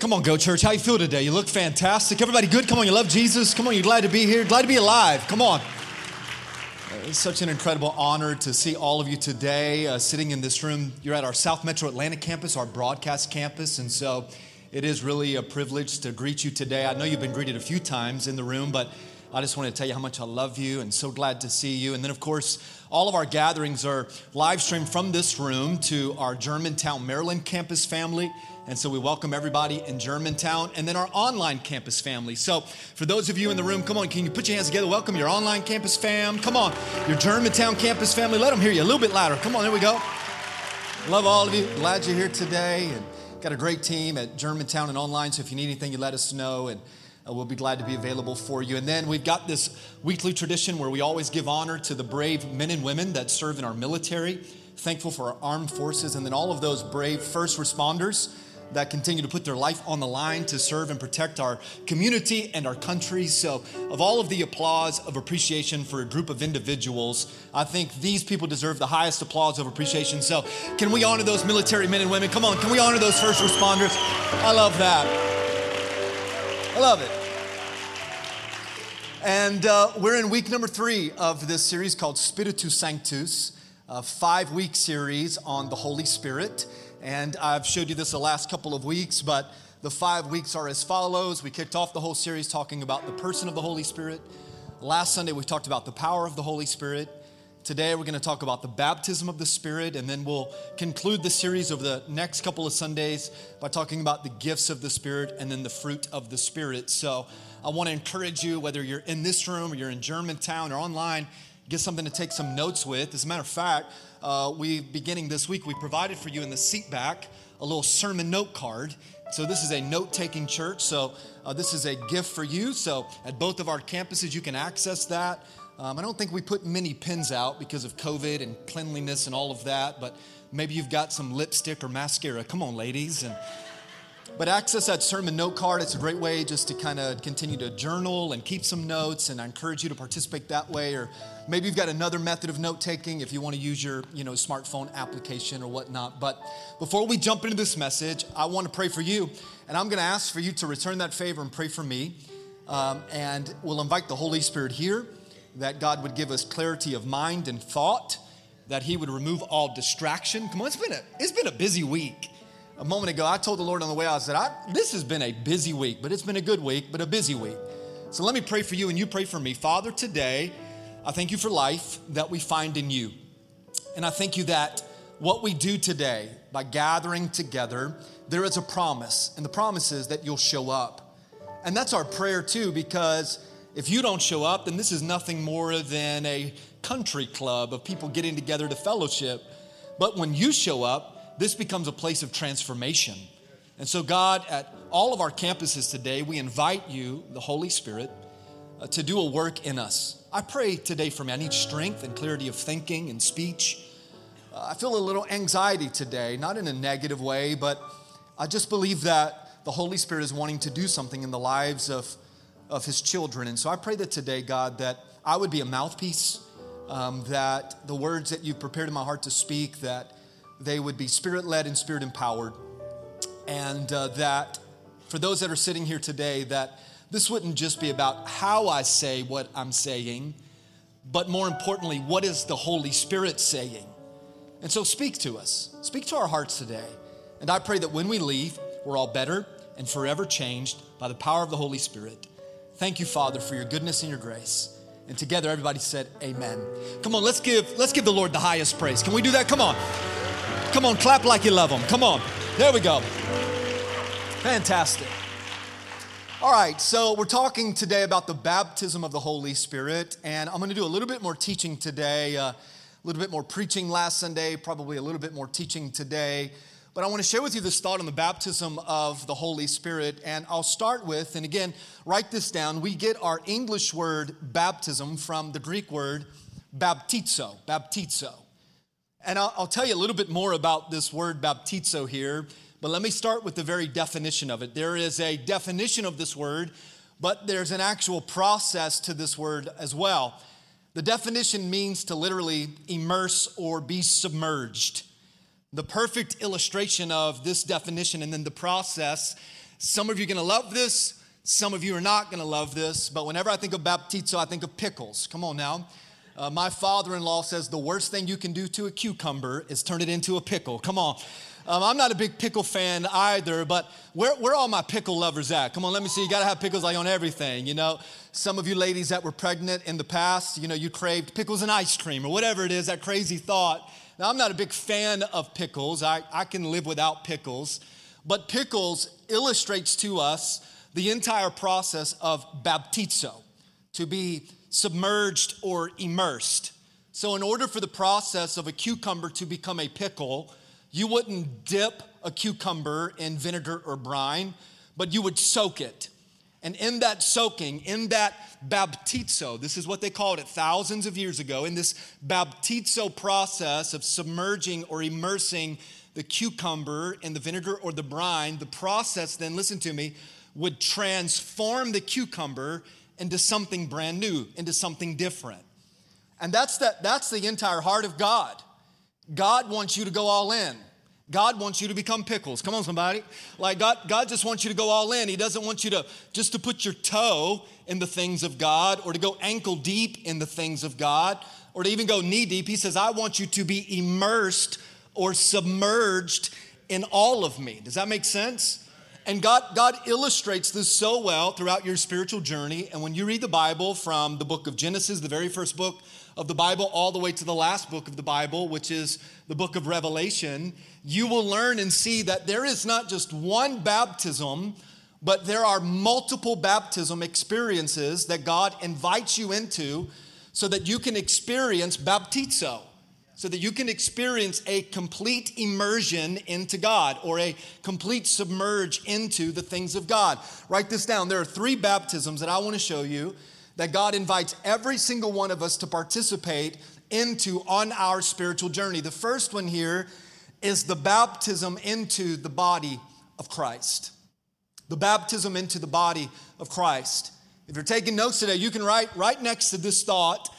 Come on, Go Church. How you feel today? You look fantastic. Everybody good? Come on, you love Jesus? Come on, you're glad to be here? Glad to be alive. Come on. It's such an incredible honor to see all of you today uh, sitting in this room. You're at our South Metro Atlanta campus, our broadcast campus, and so it is really a privilege to greet you today. I know you've been greeted a few times in the room, but I just want to tell you how much I love you and so glad to see you. And then, of course, all of our gatherings are live streamed from this room to our Germantown, Maryland campus family. And so we welcome everybody in Germantown and then our online campus family. So, for those of you in the room, come on, can you put your hands together? Welcome your online campus fam. Come on, your Germantown campus family. Let them hear you a little bit louder. Come on, there we go. Love all of you. Glad you're here today. And got a great team at Germantown and online. So, if you need anything, you let us know. And Uh, we'll be glad to be available for you. And then we've got this weekly tradition where we always give honor to the brave men and women that serve in our military. Thankful for our armed forces and then all of those brave first responders that continue to put their life on the line to serve and protect our community and our country. So, of all of the applause of appreciation for a group of individuals, I think these people deserve the highest applause of appreciation. So, can we honor those military men and women? Come on, can we honor those first responders? I love that. I love it. And uh, we're in week number three of this series called Spiritus Sanctus, a five week series on the Holy Spirit. And I've showed you this the last couple of weeks, but the five weeks are as follows. We kicked off the whole series talking about the person of the Holy Spirit. Last Sunday, we talked about the power of the Holy Spirit. Today, we're going to talk about the baptism of the Spirit, and then we'll conclude the series over the next couple of Sundays by talking about the gifts of the Spirit and then the fruit of the Spirit. So, I want to encourage you, whether you're in this room or you're in Germantown or online, get something to take some notes with. As a matter of fact, uh, we beginning this week, we provided for you in the seat back a little sermon note card. So this is a note-taking church. So uh, this is a gift for you. So at both of our campuses, you can access that. Um, I don't think we put many pins out because of COVID and cleanliness and all of that, but maybe you've got some lipstick or mascara. Come on, ladies, and but access that sermon note card. It's a great way just to kind of continue to journal and keep some notes. And I encourage you to participate that way. Or maybe you've got another method of note taking if you want to use your you know, smartphone application or whatnot. But before we jump into this message, I want to pray for you. And I'm going to ask for you to return that favor and pray for me. Um, and we'll invite the Holy Spirit here that God would give us clarity of mind and thought, that He would remove all distraction. Come on, it's been a, it's been a busy week a moment ago, I told the Lord on the way I said, I, This has been a busy week, but it's been a good week, but a busy week. So let me pray for you and you pray for me. Father, today, I thank you for life that we find in you. And I thank you that what we do today by gathering together, there is a promise. And the promise is that you'll show up. And that's our prayer too, because if you don't show up, then this is nothing more than a country club of people getting together to fellowship. But when you show up, this becomes a place of transformation. And so, God, at all of our campuses today, we invite you, the Holy Spirit, uh, to do a work in us. I pray today for me. I need strength and clarity of thinking and speech. Uh, I feel a little anxiety today, not in a negative way, but I just believe that the Holy Spirit is wanting to do something in the lives of, of His children. And so I pray that today, God, that I would be a mouthpiece, um, that the words that you've prepared in my heart to speak, that they would be spirit led and spirit empowered. And uh, that for those that are sitting here today, that this wouldn't just be about how I say what I'm saying, but more importantly, what is the Holy Spirit saying? And so speak to us, speak to our hearts today. And I pray that when we leave, we're all better and forever changed by the power of the Holy Spirit. Thank you, Father, for your goodness and your grace. And together everybody said amen. Come on, let's give let's give the Lord the highest praise. Can we do that? Come on. Come on, clap like you love them. Come on. There we go. Fantastic. All right, so we're talking today about the baptism of the Holy Spirit, and I'm going to do a little bit more teaching today, uh, a little bit more preaching last Sunday, probably a little bit more teaching today. But I want to share with you this thought on the baptism of the Holy Spirit. And I'll start with, and again, write this down. We get our English word baptism from the Greek word baptizo, baptizo. And I'll, I'll, tell you a little bit more about this word baptizo here, but let me start with the very definition of it. There is a definition of this word, but there's an actual process to this word as well. The definition means to literally immerse or be submerged. The perfect illustration of this definition and then the process some of you are gonna love this, some of you are not gonna love this, but whenever I think of baptizo, I think of pickles. Come on now. Uh, my father in law says the worst thing you can do to a cucumber is turn it into a pickle. Come on. Um, I'm not a big pickle fan either, but where, where are all my pickle lovers at? Come on, let me see. You gotta have pickles like on everything, you know? Some of you ladies that were pregnant in the past, you know, you craved pickles and ice cream or whatever it is, that crazy thought. Now, I'm not a big fan of pickles. I, I can live without pickles. But pickles illustrates to us the entire process of baptizo, to be submerged or immersed. So, in order for the process of a cucumber to become a pickle, you wouldn't dip a cucumber in vinegar or brine, but you would soak it. And in that soaking, in that baptizo, this is what they called it thousands of years ago, in this baptizo process of submerging or immersing the cucumber in the vinegar or the brine, the process then, listen to me, would transform the cucumber into something brand new, into something different. And that's, that, that's the entire heart of God. God wants you to go all in. God wants you to become pickles. Come on, somebody. Like God, God just wants you to go all in. He doesn't want you to just to put your toe in the things of God or to go ankle deep in the things of God or to even go knee deep. He says, I want you to be immersed or submerged in all of me. Does that make sense? And God, God illustrates this so well throughout your spiritual journey. And when you read the Bible from the book of Genesis, the very first book of the Bible, all the way to the last book of the Bible, which is the book of Revelation, you will learn and see that there is not just one baptism, but there are multiple baptism experiences that God invites you into so that you can experience baptizo so that you can experience a complete immersion into God or a complete submerge into the things of God. Write this down. There are three baptisms that I want to show you that God invites every single one of us to participate into on our spiritual journey. The first one here is the baptism into the body of Christ. The baptism into the body of Christ. If you're taking notes today, you can write right next to this thought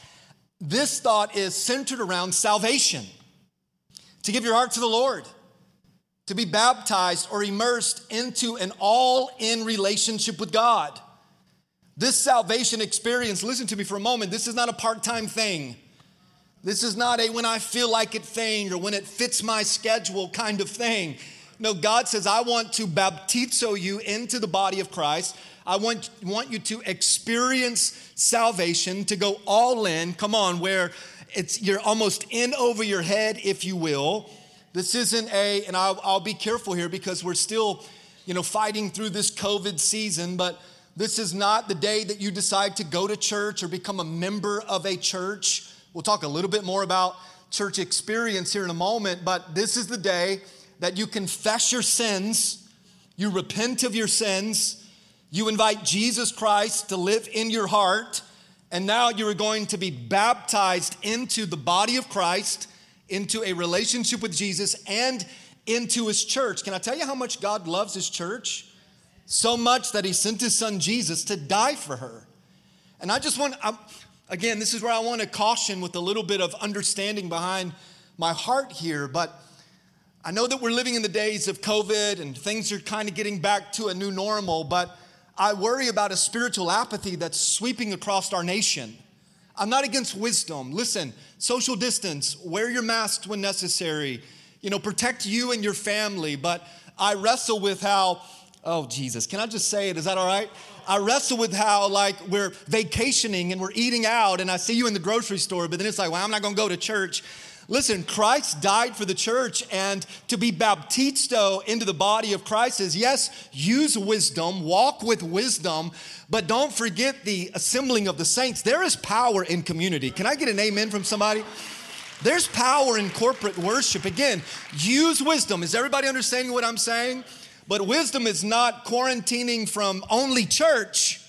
this thought is centered around salvation to give your heart to the Lord, to be baptized or immersed into an all in relationship with God. This salvation experience, listen to me for a moment, this is not a part time thing. This is not a when I feel like it thing or when it fits my schedule kind of thing. No, God says, I want to baptizo you into the body of Christ. I want, want you to experience salvation, to go all in. Come on, where it's you're almost in over your head, if you will. This isn't a, and I'll, I'll be careful here because we're still, you know, fighting through this COVID season, but this is not the day that you decide to go to church or become a member of a church. We'll talk a little bit more about church experience here in a moment, but this is the day that you confess your sins, you repent of your sins, you invite Jesus Christ to live in your heart, and now you are going to be baptized into the body of Christ, into a relationship with Jesus, and into his church. Can I tell you how much God loves his church? So much that he sent his son Jesus to die for her. And I just want, I'm, again, this is where I want to caution with a little bit of understanding behind my heart here, but I know that we're living in the days of COVID and things are kind of getting back to a new normal, but I worry about a spiritual apathy that's sweeping across our nation. I'm not against wisdom. Listen, social distance, wear your mask when necessary, you know, protect you and your family. But I wrestle with how, oh, Jesus, can I just say it? Is that all right? I wrestle with how, like, we're vacationing and we're eating out, and I see you in the grocery store, but then it's like, well, I'm not gonna go to church. Listen, Christ died for the church, and to be baptizo into the body of Christ is yes, use wisdom, walk with wisdom, but don't forget the assembling of the saints. There is power in community. Can I get an amen from somebody? There's power in corporate worship. Again, use wisdom. Is everybody understanding what I'm saying? But wisdom is not quarantining from only church.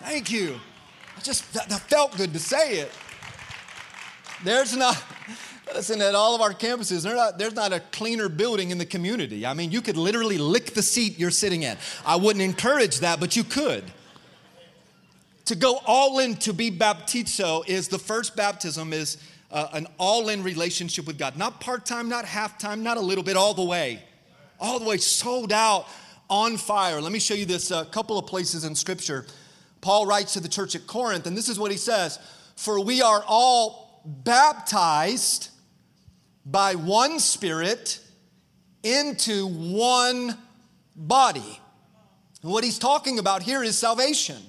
Thank you. I just that, that felt good to say it. There's not, listen, at all of our campuses, there's not, there's not a cleaner building in the community. I mean, you could literally lick the seat you're sitting in. I wouldn't encourage that, but you could. To go all in to be baptizo is the first baptism is uh, an all in relationship with God. Not part time, not half time, not a little bit, all the way. all the way sold out on fire. Let me show you this a couple of places in Scripture. Paul writes to the church at Corinth, and this is what he says For we are all baptized by one Spirit into one body. And what he's talking about here is salvation.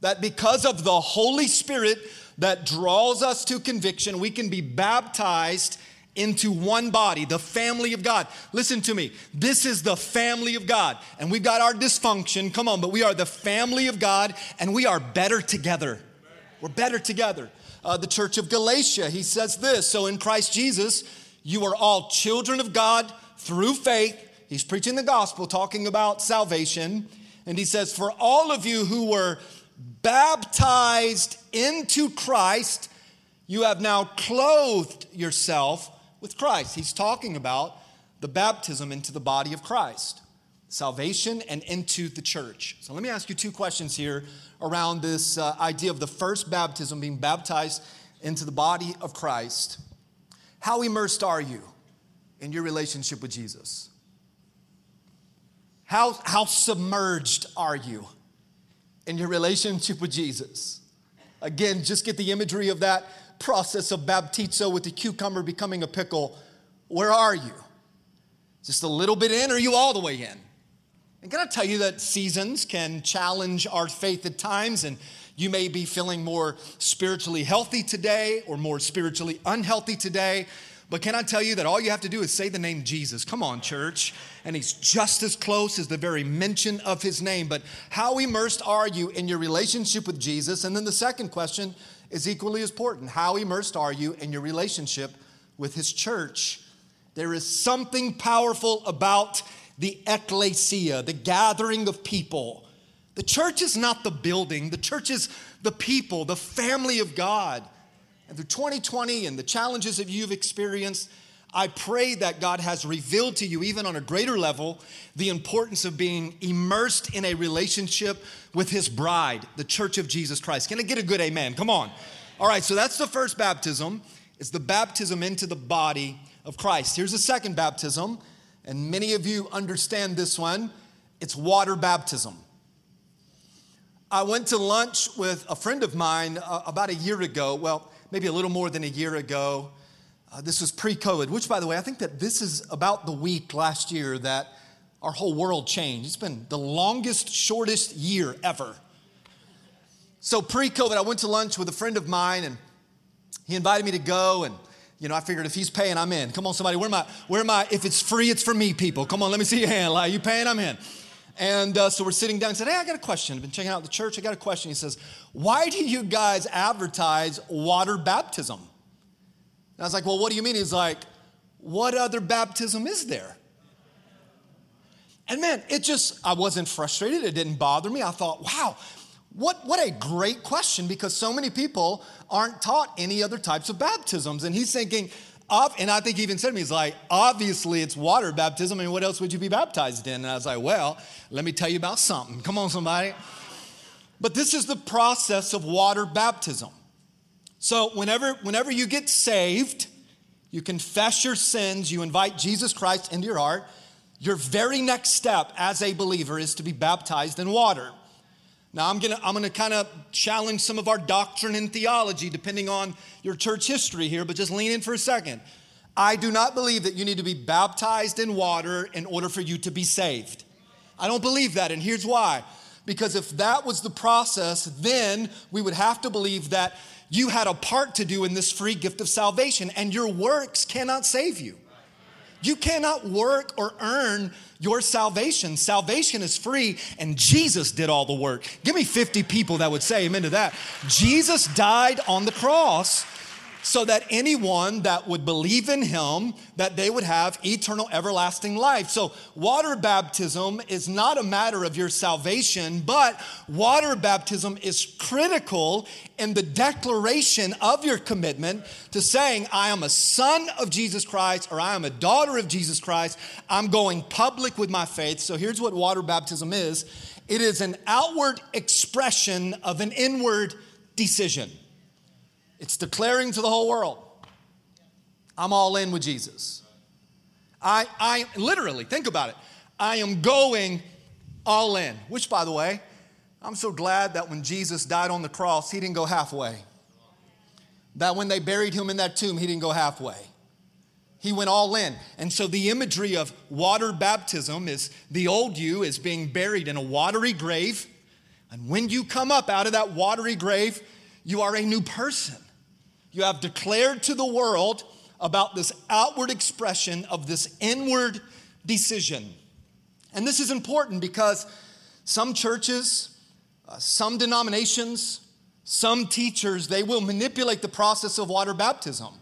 That because of the Holy Spirit that draws us to conviction, we can be baptized into one body, the family of God. Listen to me. This is the family of God. And we've got our dysfunction. Come on, but we are the family of God and we are better together. We're better together. Uh, the church of Galatia, he says this So in Christ Jesus, you are all children of God through faith. He's preaching the gospel, talking about salvation. And he says, For all of you who were baptized into Christ, you have now clothed yourself with Christ. He's talking about the baptism into the body of Christ, salvation and into the church. So let me ask you two questions here around this uh, idea of the first baptism being baptized into the body of Christ. How immersed are you in your relationship with Jesus? How, how submerged are you in your relationship with Jesus? Again, just get the imagery of that process of baptizo with the cucumber becoming a pickle, where are you? Just a little bit in, or are you all the way in? And can I tell you that seasons can challenge our faith at times, and you may be feeling more spiritually healthy today or more spiritually unhealthy today. But can I tell you that all you have to do is say the name Jesus? Come on, church. And he's just as close as the very mention of his name. But how immersed are you in your relationship with Jesus? And then the second question is equally as important. How immersed are you in your relationship with his church? There is something powerful about the ecclesia, the gathering of people. The church is not the building, the church is the people, the family of God. And through 2020 and the challenges that you've experienced, I pray that God has revealed to you, even on a greater level, the importance of being immersed in a relationship with His bride, the church of Jesus Christ. Can I get a good amen? Come on. All right, so that's the first baptism. It's the baptism into the body of Christ. Here's the second baptism, and many of you understand this one. It's water baptism. I went to lunch with a friend of mine uh, about a year ago. Well, maybe a little more than a year ago. Uh, this was pre COVID, which, by the way, I think that this is about the week last year that our whole world changed. It's been the longest, shortest year ever. So, pre COVID, I went to lunch with a friend of mine and he invited me to go. And, you know, I figured if he's paying, I'm in. Come on, somebody, where am I? Where am I? If it's free, it's for me, people. Come on, let me see your hand. Like, you paying? I'm in. And uh, so we're sitting down and said, Hey, I got a question. I've been checking out the church. I got a question. He says, Why do you guys advertise water baptism? And I was like, Well, what do you mean? He's like, What other baptism is there? And man, it just, I wasn't frustrated. It didn't bother me. I thought, wow, what, what a great question because so many people aren't taught any other types of baptisms. And he's thinking, and I think he even said to me, he's like, obviously it's water baptism. I mean, what else would you be baptized in? And I was like, well, let me tell you about something. Come on, somebody. But this is the process of water baptism. So whenever, whenever you get saved, you confess your sins, you invite Jesus Christ into your heart, your very next step as a believer is to be baptized in water. Now, I'm gonna, I'm gonna kind of challenge some of our doctrine and theology depending on your church history here, but just lean in for a second. I do not believe that you need to be baptized in water in order for you to be saved. I don't believe that, and here's why. Because if that was the process, then we would have to believe that you had a part to do in this free gift of salvation, and your works cannot save you. You cannot work or earn your salvation. Salvation is free, and Jesus did all the work. Give me 50 people that would say amen to that. Jesus died on the cross so that anyone that would believe in him that they would have eternal everlasting life. So water baptism is not a matter of your salvation but water baptism is critical in the declaration of your commitment to saying i am a son of jesus christ or i am a daughter of jesus christ. I'm going public with my faith. So here's what water baptism is. It is an outward expression of an inward decision it's declaring to the whole world, I'm all in with Jesus. I, I literally, think about it. I am going all in, which, by the way, I'm so glad that when Jesus died on the cross, he didn't go halfway. That when they buried him in that tomb, he didn't go halfway. He went all in. And so the imagery of water baptism is the old you is being buried in a watery grave. And when you come up out of that watery grave, you are a new person. You have declared to the world about this outward expression of this inward decision. And this is important because some churches, uh, some denominations, some teachers, they will manipulate the process of water baptism.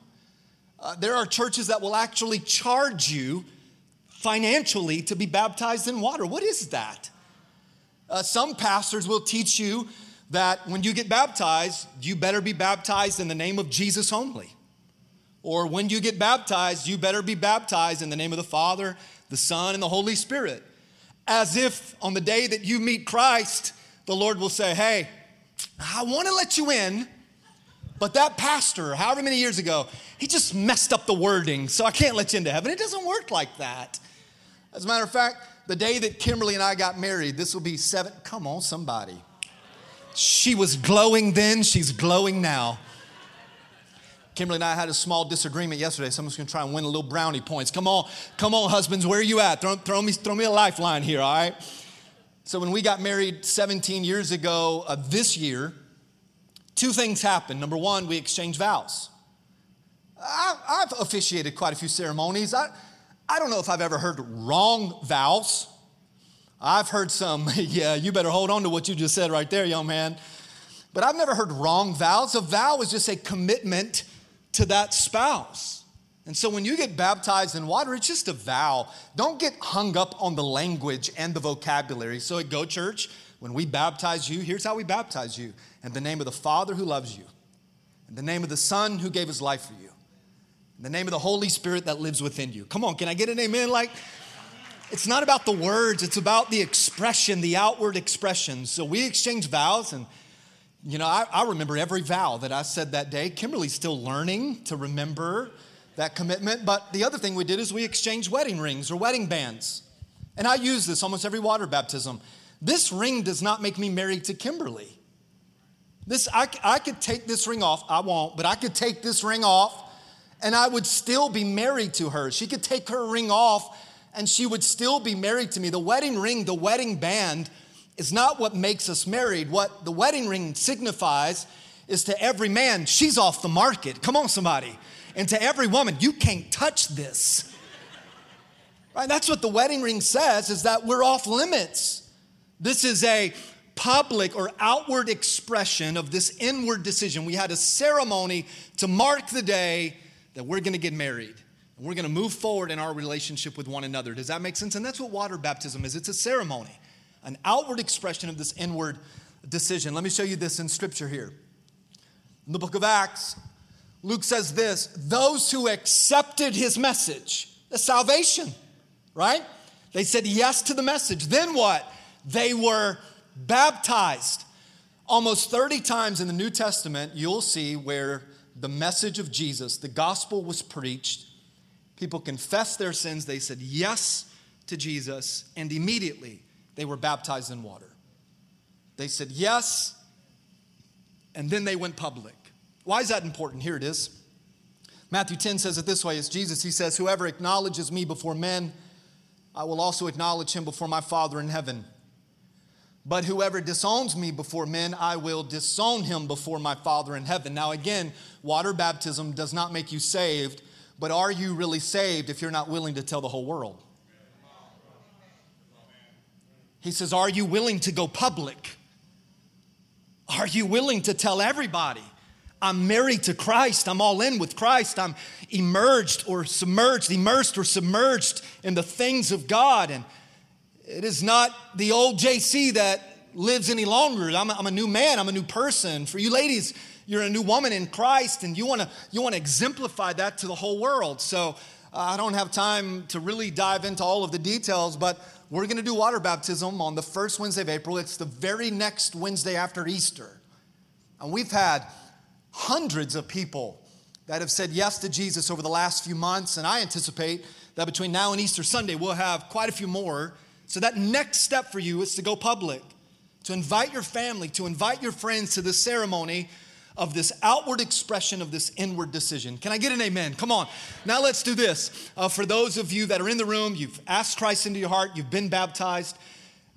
Uh, there are churches that will actually charge you financially to be baptized in water. What is that? Uh, some pastors will teach you that when you get baptized, you better be baptized in the name of Jesus only. Or when you get baptized, you better be baptized in the name of the Father, the Son, and the Holy Spirit. As if on the day that you meet Christ, the Lord will say, Hey, I want to let you in, but that pastor, however many years ago, he just messed up the wording, so I can't let you into heaven. It doesn't work like that. As a matter of fact, the day that Kimberly and I got married, this will be seven. Come on, somebody. She was glowing then, she's glowing now. Kimberly and I had a small disagreement yesterday. Someone's gonna try and win a little brownie points. Come on, come on, husbands, where are you at? Throw, throw, me, throw me a lifeline here, all right? So, when we got married 17 years ago uh, this year, two things happened. Number one, we exchanged vows. I, have officiated quite a few ceremonies. I, I don't know if I've ever heard wrong vows. I've heard some, yeah, you better hold on to what you just said right there, young man. But I've never heard wrong vows. A vow is just a commitment to that spouse. And so when you get baptized in water, it's just a vow. Don't get hung up on the language and the vocabulary. So at Go Church, when we baptize you, here's how we baptize you in the name of the Father who loves you, in the name of the Son who gave his life for you, in the name of the Holy Spirit that lives within you. Come on, can I get an amen? Like, it's not about the words, it's about the expression, the outward expression. So we exchange vows, and you know, I, I remember every vow that I said that day. Kimberly's still learning to remember that commitment. But the other thing we did is we exchanged wedding rings or wedding bands. And I use this almost every water baptism. This ring does not make me married to Kimberly. This, I, I could take this ring off. I won't, but I could take this ring off and I would still be married to her. She could take her ring off and she would still be married to me. The wedding ring, the wedding band, is not what makes us married. What the wedding ring signifies is to every man, she's off the market. Come on, somebody. And to every woman, you can't touch this. Right? That's what the wedding ring says is that we're off limits. This is a public or outward expression of this inward decision. We had a ceremony to mark the day that we're going to get married. We're going to move forward in our relationship with one another. Does that make sense? And that's what water baptism is. It's a ceremony, an outward expression of this inward decision. Let me show you this in scripture here. In the book of Acts, Luke says this those who accepted his message, the salvation, right? They said yes to the message. Then what? They were baptized. Almost 30 times in the New Testament, you'll see where the message of Jesus, the gospel was preached. People confessed their sins. They said yes to Jesus, and immediately they were baptized in water. They said yes, and then they went public. Why is that important? Here it is. Matthew 10 says it this way it's Jesus. He says, Whoever acknowledges me before men, I will also acknowledge him before my Father in heaven. But whoever disowns me before men, I will disown him before my Father in heaven. Now, again, water baptism does not make you saved, but are you really saved if you're not willing to tell the whole world? He says, Are you willing to go public? Are you willing to tell everybody? I'm married to Christ. I'm all in with Christ. I'm emerged or submerged, immersed or submerged in the things of God. And it is not the old JC that lives any longer. I'm a, I'm a new man. I'm a new person. For you ladies, you're a new woman in Christ, and you want to you want to exemplify that to the whole world. So uh, I don't have time to really dive into all of the details, but we're going to do water baptism on the first Wednesday of April. It's the very next Wednesday after Easter, and we've had hundreds of people that have said yes to Jesus over the last few months, and I anticipate that between now and Easter Sunday, we'll have quite a few more. So, that next step for you is to go public, to invite your family, to invite your friends to this ceremony of this outward expression of this inward decision. Can I get an amen? Come on. Now, let's do this. Uh, for those of you that are in the room, you've asked Christ into your heart, you've been baptized.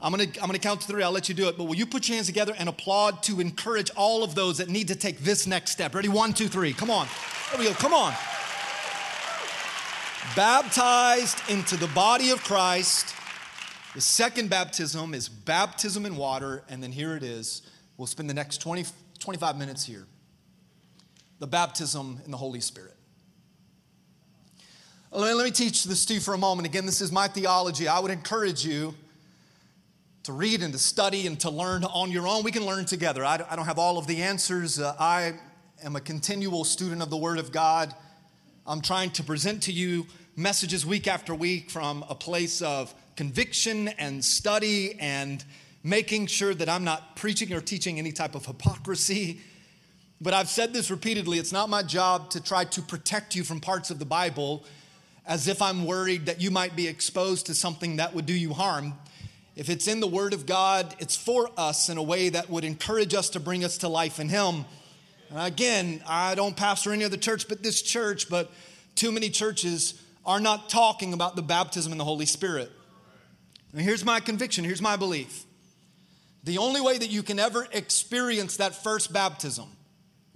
I'm gonna, I'm gonna count to three, I'll let you do it, but will you put your hands together and applaud to encourage all of those that need to take this next step? Ready? One, two, three. Come on. There we go. Come on baptized into the body of Christ. The second baptism is baptism in water, and then here it is. We'll spend the next 20, 25 minutes here. The baptism in the Holy Spirit. Let me teach this to you for a moment. Again, this is my theology. I would encourage you to read and to study and to learn on your own. We can learn together. I don't have all of the answers. Uh, I am a continual student of the Word of God. I'm trying to present to you messages week after week from a place of conviction and study and making sure that I'm not preaching or teaching any type of hypocrisy. But I've said this repeatedly it's not my job to try to protect you from parts of the Bible as if I'm worried that you might be exposed to something that would do you harm. If it's in the Word of God, it's for us in a way that would encourage us to bring us to life in Him. And again, I don't pastor any other church but this church, but too many churches are not talking about the baptism in the Holy Spirit. And here's my conviction, here's my belief. The only way that you can ever experience that first baptism,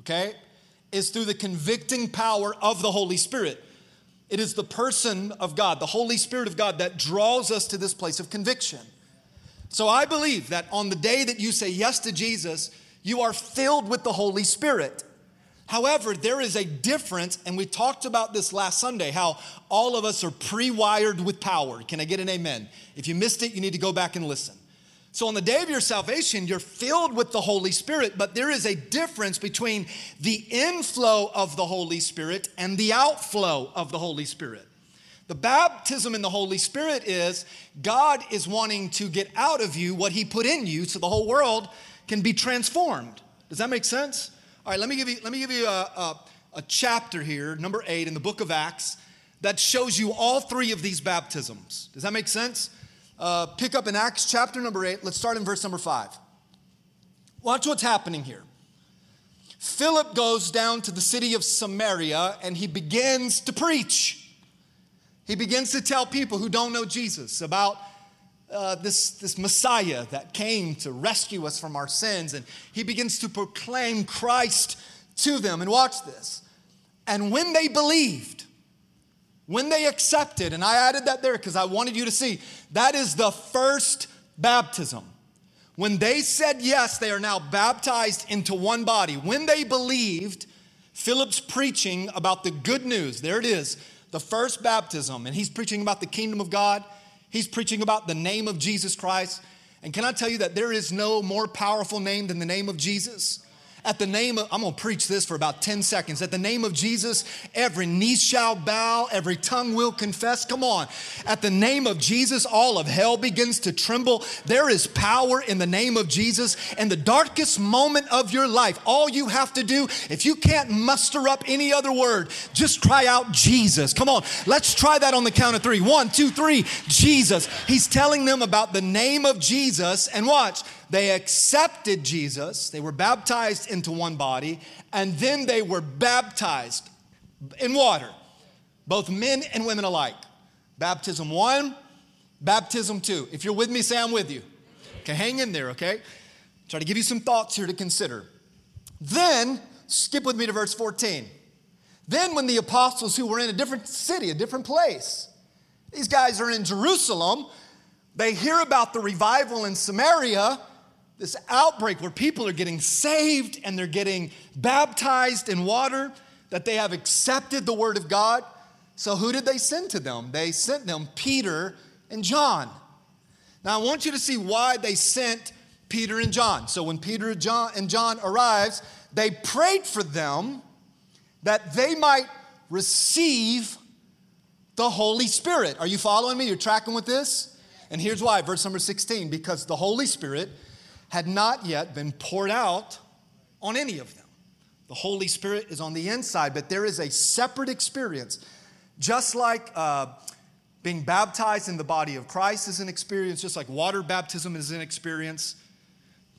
okay, is through the convicting power of the Holy Spirit. It is the person of God, the Holy Spirit of God, that draws us to this place of conviction. So I believe that on the day that you say yes to Jesus, you are filled with the Holy Spirit. However, there is a difference, and we talked about this last Sunday how all of us are pre wired with power. Can I get an amen? If you missed it, you need to go back and listen. So, on the day of your salvation, you're filled with the Holy Spirit, but there is a difference between the inflow of the Holy Spirit and the outflow of the Holy Spirit. The baptism in the Holy Spirit is God is wanting to get out of you what He put in you so the whole world can be transformed. Does that make sense? All right, let me give you, let me give you a, a, a chapter here, number eight in the book of Acts, that shows you all three of these baptisms. Does that make sense? Uh, pick up in Acts chapter number eight. Let's start in verse number five. Watch what's happening here. Philip goes down to the city of Samaria and he begins to preach. He begins to tell people who don't know Jesus about uh, this, this Messiah that came to rescue us from our sins. And he begins to proclaim Christ to them. And watch this. And when they believed, when they accepted, and I added that there because I wanted you to see, that is the first baptism. When they said yes, they are now baptized into one body. When they believed, Philip's preaching about the good news. There it is, the first baptism. And he's preaching about the kingdom of God He's preaching about the name of Jesus Christ. And can I tell you that there is no more powerful name than the name of Jesus? At the name of, I'm gonna preach this for about 10 seconds. At the name of Jesus, every knee shall bow, every tongue will confess. Come on. At the name of Jesus, all of hell begins to tremble. There is power in the name of Jesus. In the darkest moment of your life, all you have to do, if you can't muster up any other word, just cry out Jesus. Come on. Let's try that on the count of three. One, two, three. Jesus. He's telling them about the name of Jesus. And watch they accepted Jesus, they were baptized into one body, and then they were baptized in water, both men and women alike. Baptism one, baptism two. If you're with me, say I'm with you. Okay, hang in there, okay? Try to give you some thoughts here to consider. Then, skip with me to verse 14. Then, when the apostles who were in a different city, a different place, these guys are in Jerusalem, they hear about the revival in Samaria this outbreak where people are getting saved and they're getting baptized in water, that they have accepted the word of God. So, who did they send to them? They sent them Peter and John. Now, I want you to see why they sent Peter and John. So, when Peter and John, arrives, they prayed for them that they might receive the Holy Spirit. Are you following me? You're tracking with this? And here's why, verse number 16 because the Holy Spirit had not yet been poured out on any of them. The Holy Spirit is on the inside, but there is a separate experience. Just like uh, Being baptized in the body of Christ is an experience, just like water baptism is an experience.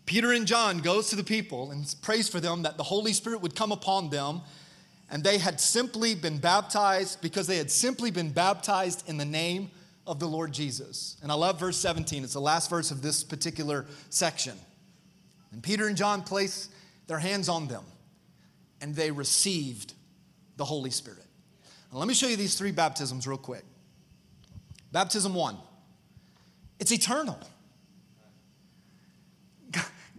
Peter and John goes to the people and prays for them that the Holy Spirit would come upon them. And they had simply been baptized because they had simply been baptized in the name of the Lord Jesus. And I love verse 17. It's the last verse of this particular section. And Peter and John place their hands on them and they received the Holy Spirit. Let me show you these three baptisms real quick. Baptism one, it's eternal.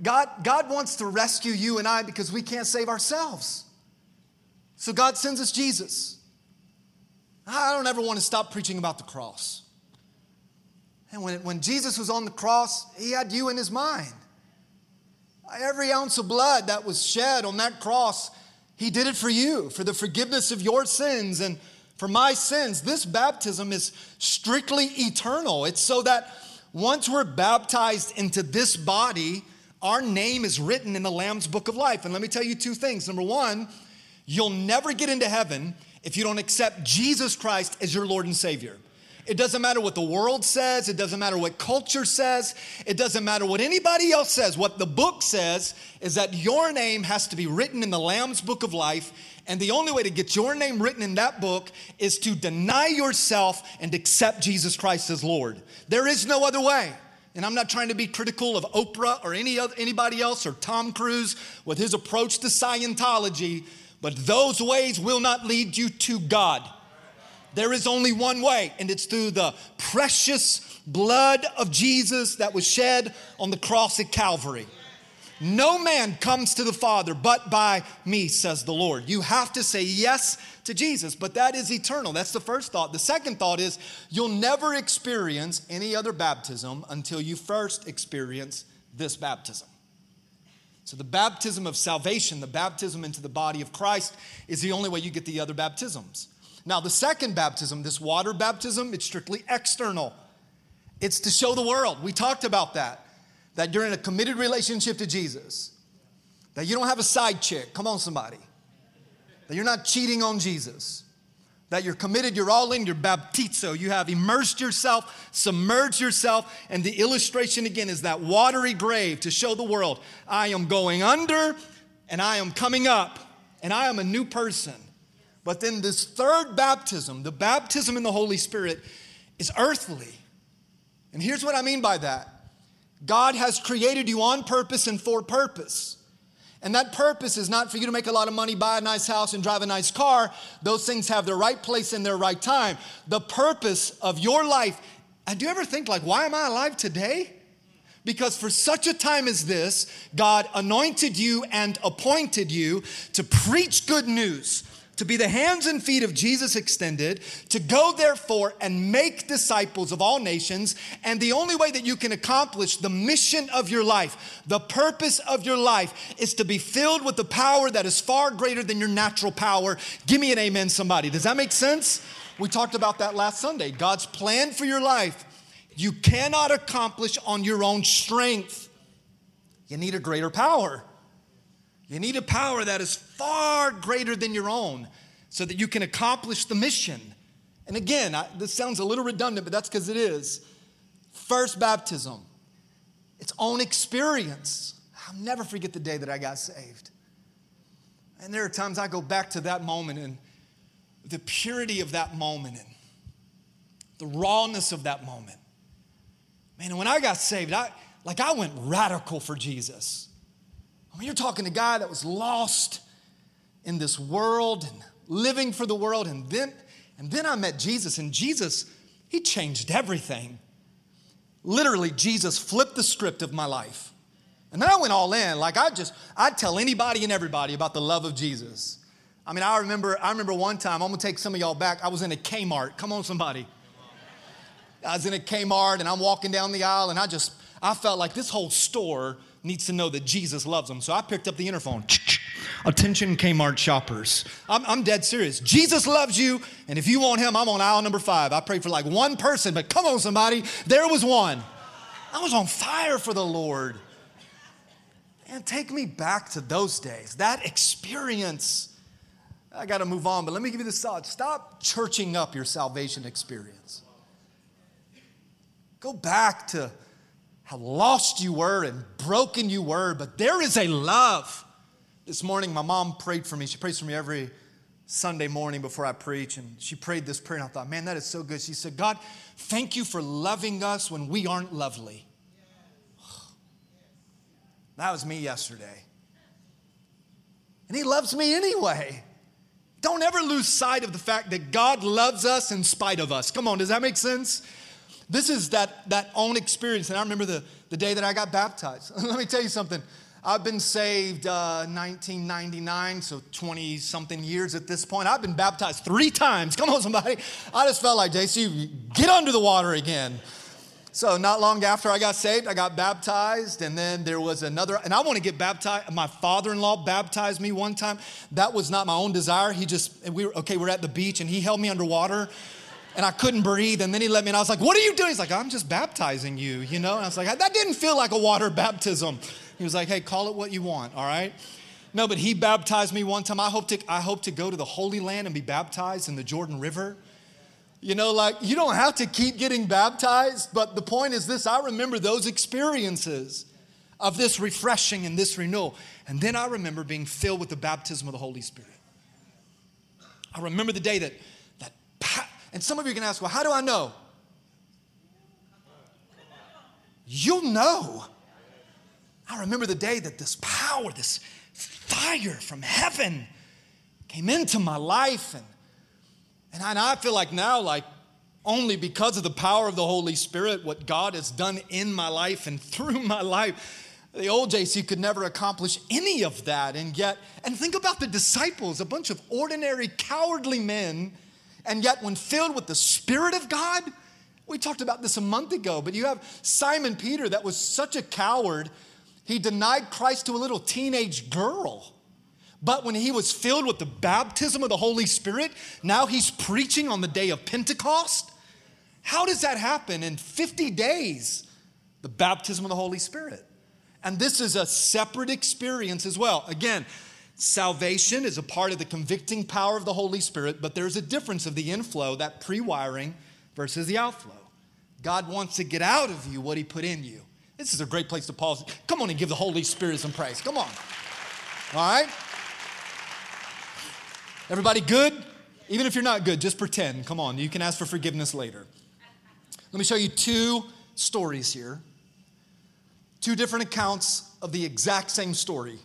God, God wants to rescue you and I because we can't save ourselves. So God sends us Jesus. I don't ever want to stop preaching about the cross. And when, when Jesus was on the cross, he had you in his mind. Every ounce of blood that was shed on that cross, he did it for you, for the forgiveness of your sins and for my sins. This baptism is strictly eternal. It's so that once we're baptized into this body, our name is written in the Lamb's book of life. And let me tell you two things. Number one, you'll never get into heaven if you don't accept Jesus Christ as your Lord and Savior. It doesn't matter what the world says. It doesn't matter what culture says. It doesn't matter what anybody else says. What the book says is that your name has to be written in the Lamb's book of life. And the only way to get your name written in that book is to deny yourself and accept Jesus Christ as Lord. There is no other way. And I'm not trying to be critical of Oprah or any other, anybody else or Tom Cruise with his approach to Scientology, but those ways will not lead you to God. There is only one way, and it's through the precious blood of Jesus that was shed on the cross at Calvary. No man comes to the Father but by me, says the Lord. You have to say yes to Jesus, but that is eternal. That's the first thought. The second thought is you'll never experience any other baptism until you first experience this baptism. So, the baptism of salvation, the baptism into the body of Christ, is the only way you get the other baptisms. Now, the second baptism, this water baptism, it's strictly external. It's to show the world. We talked about that, that you're in a committed relationship to Jesus, that you don't have a side chick. Come on, somebody. That you're not cheating on Jesus, that you're committed, you're all in, you're baptizo. You have immersed yourself, submerged yourself, and the illustration again is that watery grave to show the world I am going under and I am coming up and I am a new person. But then this third baptism, the baptism in the Holy Spirit, is earthly. And here's what I mean by that God has created you on purpose and for purpose. And that purpose is not for you to make a lot of money, buy a nice house, and drive a nice car. Those things have their right place in their right time. The purpose of your life, and do you ever think, like, why am I alive today? Because for such a time as this, God anointed you and appointed you to preach good news to be the hands and feet of Jesus extended, to go therefore and make disciples of all nations. And the only way that you can accomplish the mission of your life, the purpose of your life, is to be filled with the power that is far greater than your natural power. Give me an amen, somebody. Does that make sense? We talked about that last Sunday. God's plan for your life, you cannot accomplish on your own strength. You need a greater power. You need a power that is far greater than your own so that you can accomplish the mission. And again, I, this sounds a little redundant, but that's because it is. First baptism, its own experience. I'll never forget the day that I got saved. And there are times I go back to that moment and the purity of that moment and the rawness of that moment. Man, when I got saved, I like I went radical for Jesus. I mean, you're talking to a guy that was lost in this world and living for the world. And then, and then I met Jesus, and Jesus, he changed everything. Literally, Jesus flipped the script of my life. And then I went all in. Like I just, I'd tell anybody and everybody about the love of Jesus. I mean, I remember, I remember one time, I'm gonna take some of y'all back. I was in a Kmart. Come on, somebody. I was in a Kmart and I'm walking down the aisle and I just, I felt like this whole store needs to know that Jesus loves them. So I picked up the interphone. Attention Kmart shoppers. I'm, I'm, dead serious. Jesus loves you, and if you want him, I'm on aisle number five. I prayed for like one person, but come on, somebody. There was one. I was on fire for the Lord. And take me back to those days, that experience. I got to move on, but let me give you this thought. Stop churching up your salvation experience. Go back to how lost you were and broken you were, but there is a love. This morning, my mom prayed for me. She prays for me every Sunday morning before I preach, and she prayed this prayer, and I thought, man, that is so good. She said, God, thank you for loving us when we aren't lovely. That was me yesterday. And He loves me anyway. Don't ever lose sight of the fact that God loves us in spite of us. Come on, does that make sense? This is that, that own experience. And I remember the, the day that I got baptized. Let me tell you something. I've been saved uh, 1999, so 20 something years at this point. I've been baptized three times. Come on, somebody. I just felt like, JC, get under the water again. So, not long after I got saved, I got baptized, and then there was another, and I want to get baptized. My father in law baptized me one time. That was not my own desire. He just, we were, okay, we're at the beach, and he held me underwater, and I couldn't breathe, and then he let me, and I was like, What are you doing? He's like, I'm just baptizing you, you know? And I was like, That didn't feel like a water baptism. He was like, Hey, call it what you want, all right? No, but he baptized me one time. I hope to, I hope to go to the Holy Land and be baptized in the Jordan River. You know, like you don't have to keep getting baptized, but the point is this I remember those experiences of this refreshing and this renewal. And then I remember being filled with the baptism of the Holy Spirit. I remember the day that, that, and some of you can ask, well, how do I know? You'll know. I remember the day that this power, this fire from heaven came into my life and and I, feel like now, like, only because of the power of the Holy Spirit, what God has done in my life and through my life, the old JC could never accomplish any of that. And yet, and think about the disciples, a bunch of ordinary, cowardly men, and yet, when filled with the Spirit of God, we talked about this a month ago, but you have Simon Peter that was such a coward, he denied Christ to a little teenage girl. But when he was filled with the baptism of the Holy Spirit, now he's preaching on the day of Pentecost. How does that happen in 50 days? The baptism of the Holy Spirit. And this is a separate experience as well. Again, salvation is a part of the convicting power of the Holy Spirit, but there's a difference of the inflow, that pre wiring, versus the outflow. God wants to get out of you what he put in you. This is a great place to pause. Come on and give the Holy Spirit some praise. Come on. All right? Everybody good? Even if you're not good, just pretend. Come on, you can ask for forgiveness later. Let me show you two stories here. Two different accounts of the exact same story.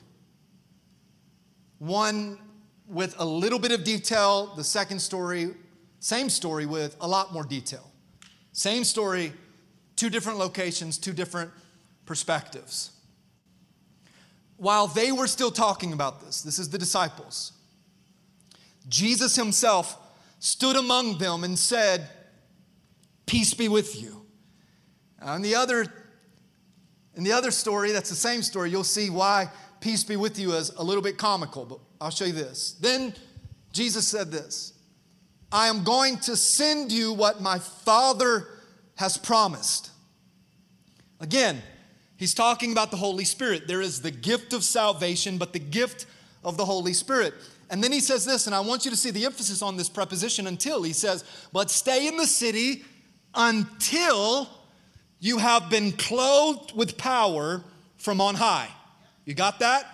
One with a little bit of detail, the second story, same story with a lot more detail. Same story, two different locations, two different perspectives. While they were still talking about this, this is the disciples. Jesus himself stood among them and said, Peace be with you. In the other, in the other story, that's the same story, you'll see why peace be with you is a little bit comical, but I'll show you this. Then Jesus said this I am going to send you what my Father has promised. Again, he's talking about the Holy Spirit. There is the gift of salvation, but the gift of the Holy Spirit. And then he says this, and I want you to see the emphasis on this preposition until. He says, But stay in the city until you have been clothed with power from on high. You got that?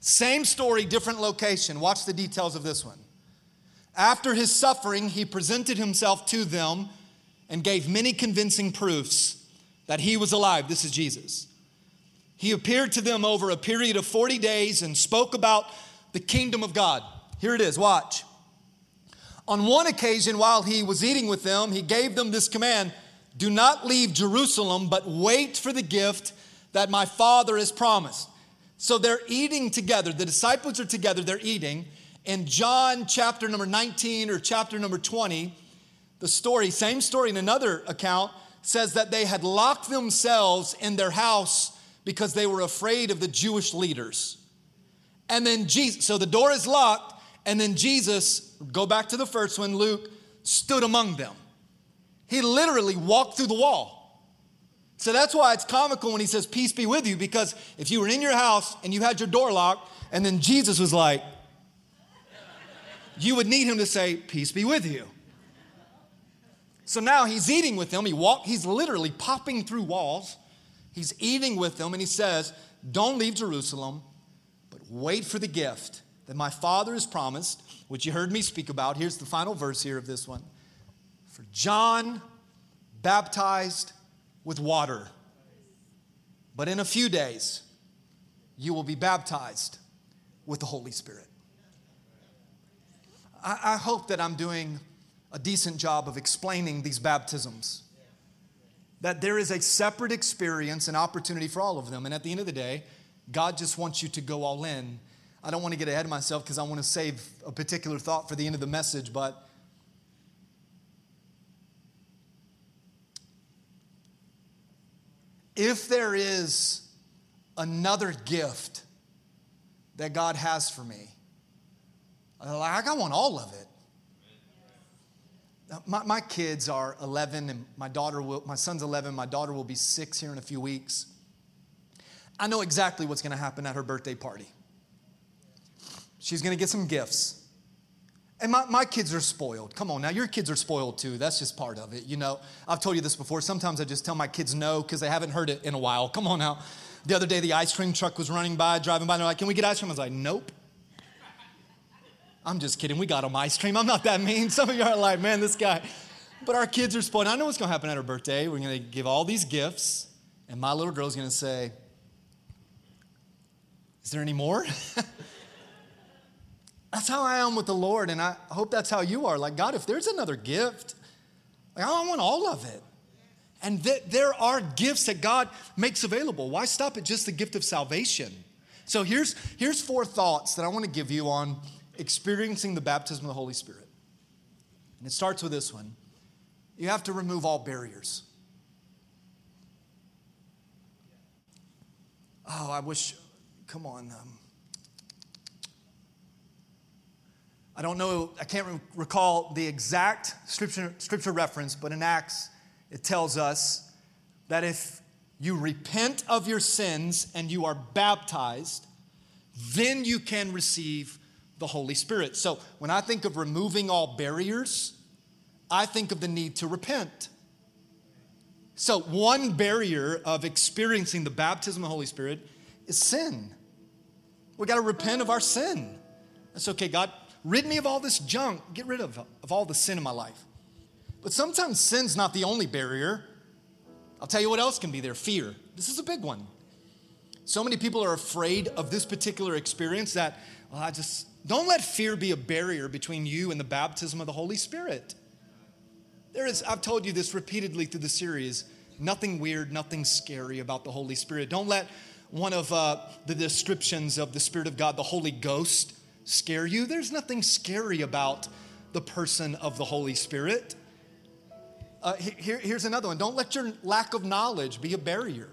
Same story, different location. Watch the details of this one. After his suffering, he presented himself to them and gave many convincing proofs that he was alive. This is Jesus. He appeared to them over a period of 40 days and spoke about the kingdom of God. Here it is, watch. On one occasion, while he was eating with them, he gave them this command Do not leave Jerusalem, but wait for the gift that my Father has promised. So they're eating together. The disciples are together, they're eating. In John chapter number 19 or chapter number 20, the story, same story in another account, says that they had locked themselves in their house because they were afraid of the Jewish leaders. And then Jesus, so the door is locked, and then Jesus, go back to the first one, Luke, stood among them. He literally walked through the wall. So that's why it's comical when he says, Peace be with you, because if you were in your house and you had your door locked, and then Jesus was like, you would need him to say, Peace be with you. So now he's eating with them. He walk, he's literally popping through walls. He's eating with them, and he says, Don't leave Jerusalem, but wait for the gift that my Father has promised, which you heard me speak about. Here's the final verse here of this one. For John baptized with water, but in a few days you will be baptized with the Holy Spirit. I, I hope that I'm doing a decent job of explaining these baptisms. That there is a separate experience and opportunity for all of them. And at the end of the day, God just wants you to go all in. I don't want to get ahead of myself because I want to save a particular thought for the end of the message, but if there is another gift that God has for me, like, I want all of it. My, my kids are 11, and my daughter will, my son's 11, my daughter will be six here in a few weeks. I know exactly what's going to happen at her birthday party. She's going to get some gifts. And my, my kids are spoiled. Come on now, your kids are spoiled too. That's just part of it. You know, I've told you this before. Sometimes I just tell my kids no because they haven't heard it in a while. Come on now. The other day, the ice cream truck was running by, driving by, and they're like, Can we get ice cream? I was like, Nope. I'm just kidding. We got them ice cream. I'm not that mean. Some of you are like, Man, this guy. But our kids are spoiled. I know what's going to happen at her birthday. We're going to give all these gifts, and my little girl's going to say, Is there any more? That's how I am with the Lord, and I hope that's how you are. Like, God, if there's another gift, like, I want all of it. And th- there are gifts that God makes available. Why stop at just the gift of salvation? So here's, here's four thoughts that I want to give you on experiencing the baptism of the Holy Spirit. And it starts with this one you have to remove all barriers. Oh, I wish, come on. Um, I don't know, I can't re- recall the exact scripture, scripture reference, but in Acts, it tells us that if you repent of your sins and you are baptized, then you can receive the Holy Spirit. So when I think of removing all barriers, I think of the need to repent. So, one barrier of experiencing the baptism of the Holy Spirit is sin. We got to repent of our sin. That's okay, God, rid me of all this junk, get rid of, of all the sin in my life. But sometimes sin's not the only barrier. I'll tell you what else can be there fear. This is a big one. So many people are afraid of this particular experience that, well, I just don't let fear be a barrier between you and the baptism of the Holy Spirit. There is, I've told you this repeatedly through the series, nothing weird, nothing scary about the Holy Spirit. Don't let one of uh, the descriptions of the Spirit of God, the Holy Ghost, scare you. There's nothing scary about the person of the Holy Spirit. Uh, here, here's another one. Don't let your lack of knowledge be a barrier.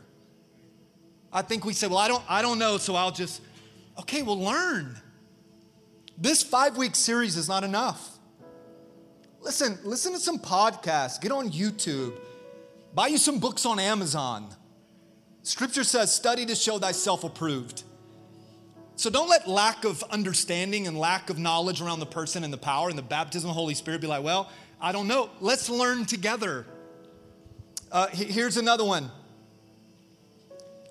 I think we say, well, I don't, I don't know, so I'll just, okay, well, learn. This five week series is not enough. Listen, listen to some podcasts, get on YouTube, buy you some books on Amazon. Scripture says, study to show thyself approved. So don't let lack of understanding and lack of knowledge around the person and the power and the baptism of the Holy Spirit be like, well, I don't know. Let's learn together. Uh, here's another one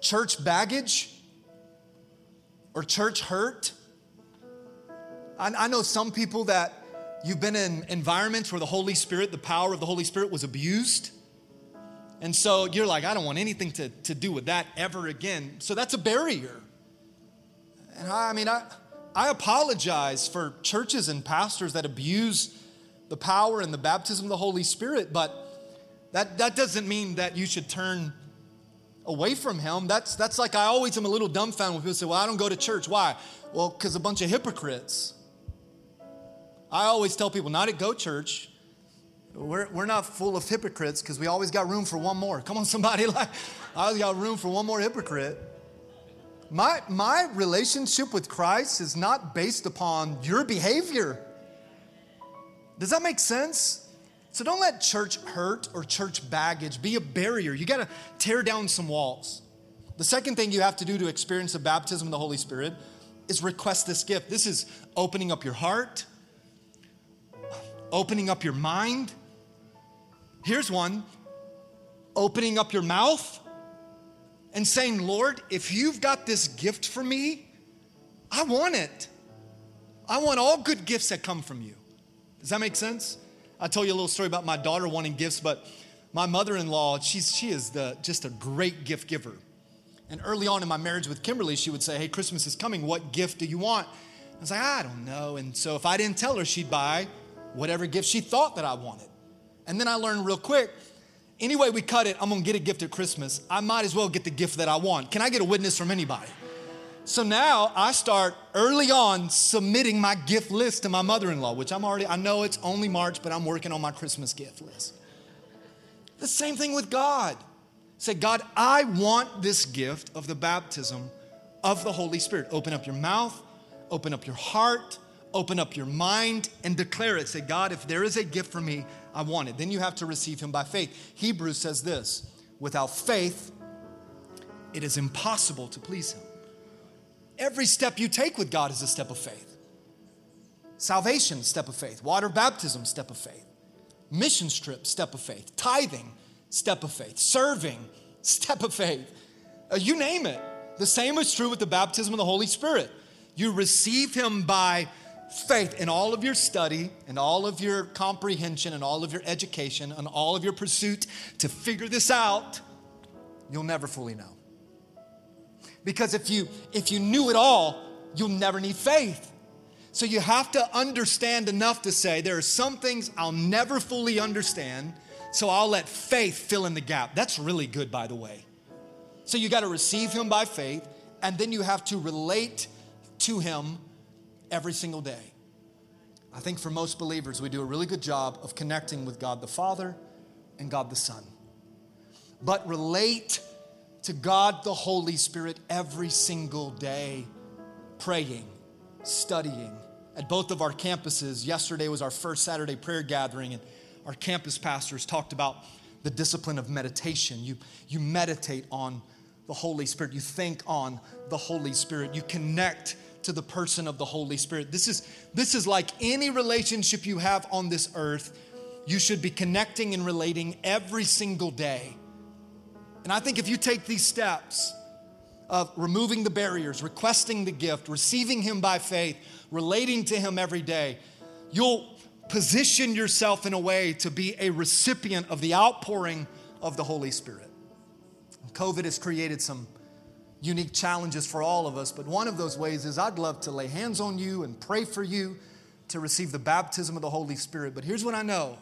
church baggage or church hurt. I, I know some people that you've been in environments where the Holy Spirit, the power of the Holy Spirit was abused. And so you're like, I don't want anything to, to do with that ever again. So that's a barrier. And I, I mean, I, I apologize for churches and pastors that abuse the power and the baptism of the Holy Spirit, but that, that doesn't mean that you should turn away from Him. That's, that's like I always am a little dumbfounded when people say, Well, I don't go to church. Why? Well, because a bunch of hypocrites. I always tell people not at go church. We're, we're not full of hypocrites because we always got room for one more. Come on, somebody, like, I always got room for one more hypocrite. My, my relationship with Christ is not based upon your behavior. Does that make sense? So don't let church hurt or church baggage be a barrier. You got to tear down some walls. The second thing you have to do to experience the baptism of the Holy Spirit is request this gift. This is opening up your heart, opening up your mind, Here's one opening up your mouth and saying, Lord, if you've got this gift for me, I want it. I want all good gifts that come from you. Does that make sense? I'll tell you a little story about my daughter wanting gifts, but my mother-in-law, she's she is the just a great gift giver. And early on in my marriage with Kimberly, she would say, Hey, Christmas is coming. What gift do you want? I was like, I don't know. And so if I didn't tell her, she'd buy whatever gift she thought that I wanted. And then I learned real quick anyway we cut it, I'm gonna get a gift at Christmas. I might as well get the gift that I want. Can I get a witness from anybody? So now I start early on submitting my gift list to my mother in law, which I'm already, I know it's only March, but I'm working on my Christmas gift list. The same thing with God. Say, God, I want this gift of the baptism of the Holy Spirit. Open up your mouth, open up your heart, open up your mind, and declare it. Say, God, if there is a gift for me, I want it. Then you have to receive Him by faith. Hebrews says this without faith, it is impossible to please Him. Every step you take with God is a step of faith. Salvation, step of faith. Water baptism, step of faith. Mission trip, step of faith. Tithing, step of faith. Serving, step of faith. Uh, you name it. The same is true with the baptism of the Holy Spirit. You receive Him by faith in all of your study and all of your comprehension and all of your education and all of your pursuit to figure this out, you'll never fully know. Because if you if you knew it all, you'll never need faith. So you have to understand enough to say there are some things I'll never fully understand, so I'll let faith fill in the gap. That's really good by the way. So you got to receive him by faith and then you have to relate to him every single day. I think for most believers, we do a really good job of connecting with God the Father and God the Son. But relate to God the Holy Spirit every single day, praying, studying. At both of our campuses, yesterday was our first Saturday prayer gathering, and our campus pastors talked about the discipline of meditation. You, you meditate on the Holy Spirit, you think on the Holy Spirit, you connect to the person of the Holy Spirit. This is, this is like any relationship you have on this earth. You should be connecting and relating every single day. And I think if you take these steps of removing the barriers, requesting the gift, receiving Him by faith, relating to Him every day, you'll position yourself in a way to be a recipient of the outpouring of the Holy Spirit. COVID has created some unique challenges for all of us, but one of those ways is I'd love to lay hands on you and pray for you to receive the baptism of the Holy Spirit. But here's what I know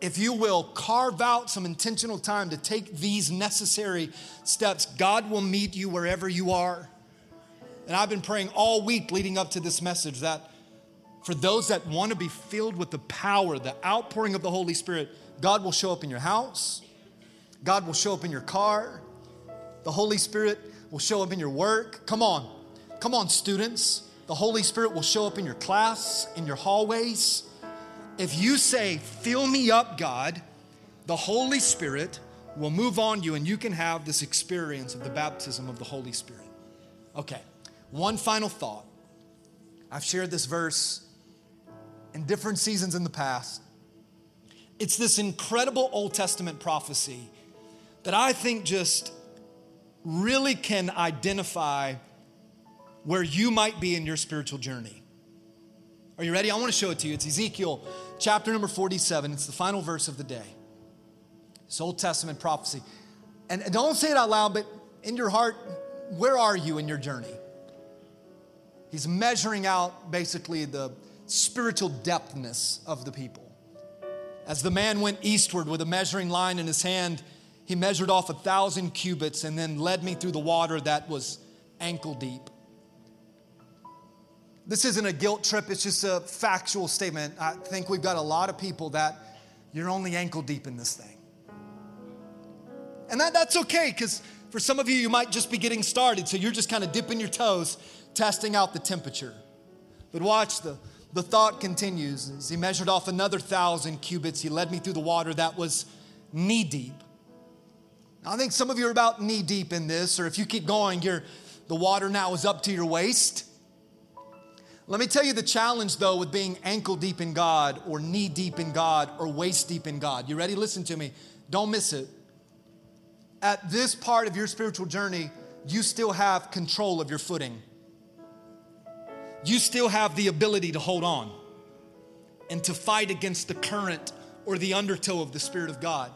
if you will carve out some intentional time to take these necessary steps, God will meet you wherever you are. And I've been praying all week leading up to this message that for those that want to be filled with the power, the outpouring of the Holy Spirit, God will show up in your house, God will show up in your car, the Holy Spirit will show up in your work. Come on, come on, students. The Holy Spirit will show up in your class, in your hallways. If you say, Fill me up, God, the Holy Spirit will move on you and you can have this experience of the baptism of the Holy Spirit. Okay, one final thought. I've shared this verse in different seasons in the past. It's this incredible Old Testament prophecy that I think just really can identify where you might be in your spiritual journey. Are you ready? I want to show it to you. It's Ezekiel chapter number 47. It's the final verse of the day. It's Old Testament prophecy. And don't say it out loud, but in your heart, where are you in your journey? He's measuring out basically the spiritual depthness of the people. As the man went eastward with a measuring line in his hand, he measured off a thousand cubits and then led me through the water that was ankle deep. This isn't a guilt trip, it's just a factual statement. I think we've got a lot of people that you're only ankle deep in this thing. And that, that's okay, because for some of you, you might just be getting started. So you're just kind of dipping your toes, testing out the temperature. But watch the, the thought continues. As he measured off another thousand cubits, he led me through the water that was knee deep. I think some of you are about knee deep in this, or if you keep going, you the water now is up to your waist. Let me tell you the challenge though with being ankle deep in God or knee deep in God or waist deep in God. You ready? Listen to me. Don't miss it. At this part of your spiritual journey, you still have control of your footing. You still have the ability to hold on and to fight against the current or the undertow of the Spirit of God.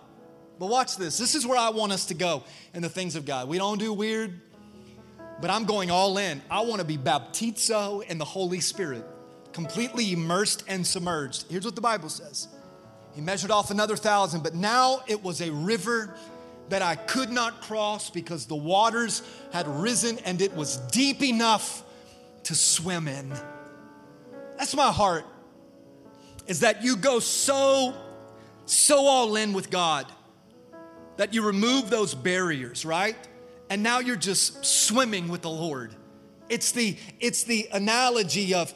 But watch this. This is where I want us to go in the things of God. We don't do weird, but I'm going all in. I want to be baptizo in the Holy Spirit, completely immersed and submerged. Here's what the Bible says He measured off another thousand, but now it was a river that I could not cross because the waters had risen and it was deep enough to swim in. That's my heart, is that you go so, so all in with God that you remove those barriers, right? And now you're just swimming with the Lord. It's the, it's the analogy of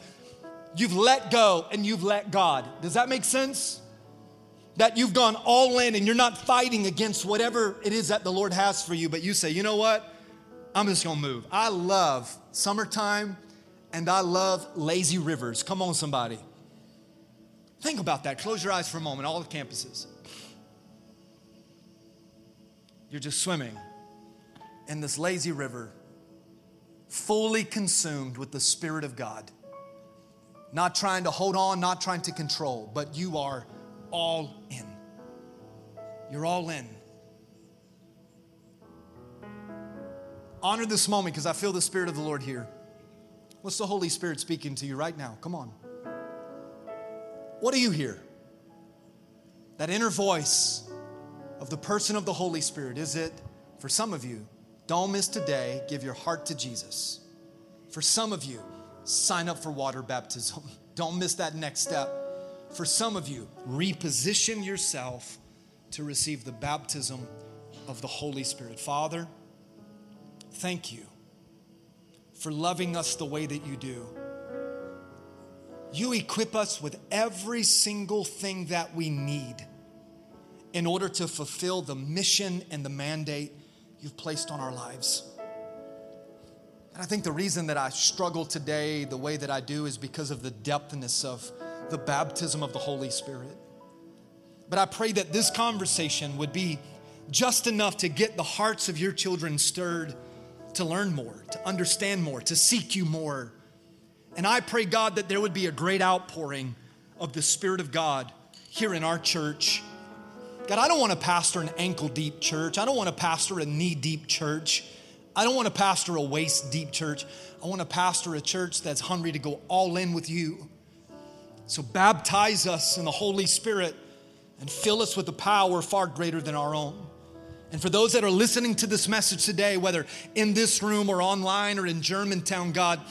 you've let go and you've let God. Does that make sense? That you've gone all in and you're not fighting against whatever it is that the Lord has for you, but you say, you know what? I'm just gonna move. I love summertime and I love lazy rivers. Come on, somebody. Think about that. Close your eyes for a moment, all the campuses. You're just swimming in this lazy river, fully consumed with the Spirit of God. Not trying to hold on, not trying to control, but you are all in. You're all in. Honor this moment because I feel the Spirit of the Lord here. What's the Holy Spirit speaking to you right now? Come on. What do you hear? That inner voice of the person of the Holy Spirit, is it for some of you? Don't miss today, give your heart to Jesus. For some of you, sign up for water baptism. Don't miss that next step. For some of you, reposition yourself to receive the baptism of the Holy Spirit. Father, thank you for loving us the way that you do. You equip us with every single thing that we need in order to fulfill the mission and the mandate you've placed on our lives. And I think the reason that I struggle today the way that I do is because of the depthness of the baptism of the Holy Spirit. But I pray that this conversation would be just enough to get the hearts of your children stirred to learn more, to understand more, to seek you more. And I pray, God, that there would be a great outpouring of the Spirit of God here in our church God, I don't want to pastor an ankle deep church. I don't want to pastor a knee deep church. I don't want to pastor a waist deep church. I want to pastor a church that's hungry to go all in with you. So baptize us in the Holy Spirit and fill us with a power far greater than our own. And for those that are listening to this message today, whether in this room or online or in Germantown, God,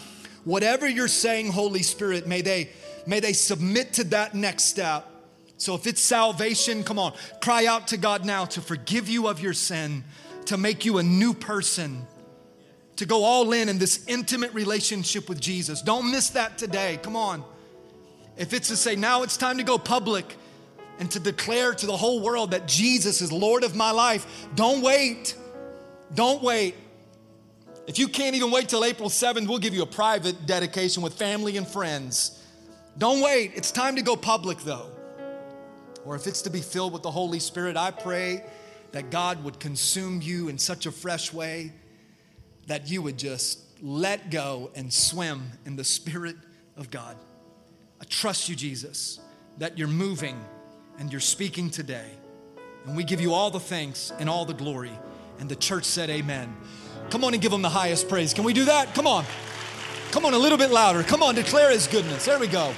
whatever you're saying, Holy Spirit, may they, may they submit to that next step so if it's salvation, come on, cry out to God now to forgive you of your sin, to make you a new person, to go all in in this intimate relationship with Jesus. Don't miss that today. Come on. If it's to say, now it's time to go public and to declare to the whole world that Jesus is Lord of my life, don't wait. Don't wait. If you can't even wait till April 7th, we'll give you a private dedication with family and friends. Don't wait. It's time to go public though or if it's to be filled with the Holy Spirit, I pray that God would consume you in such a fresh way that you would just let go and swim in the Spirit of God. I trust you, Jesus, that you're moving and you're speaking today. And we give you all the thanks and all the glory. And the church said, Amen. Come on and give him the highest praise. Can we do that? Come on. Come on, a little bit louder. Come on, declare his goodness. There we go.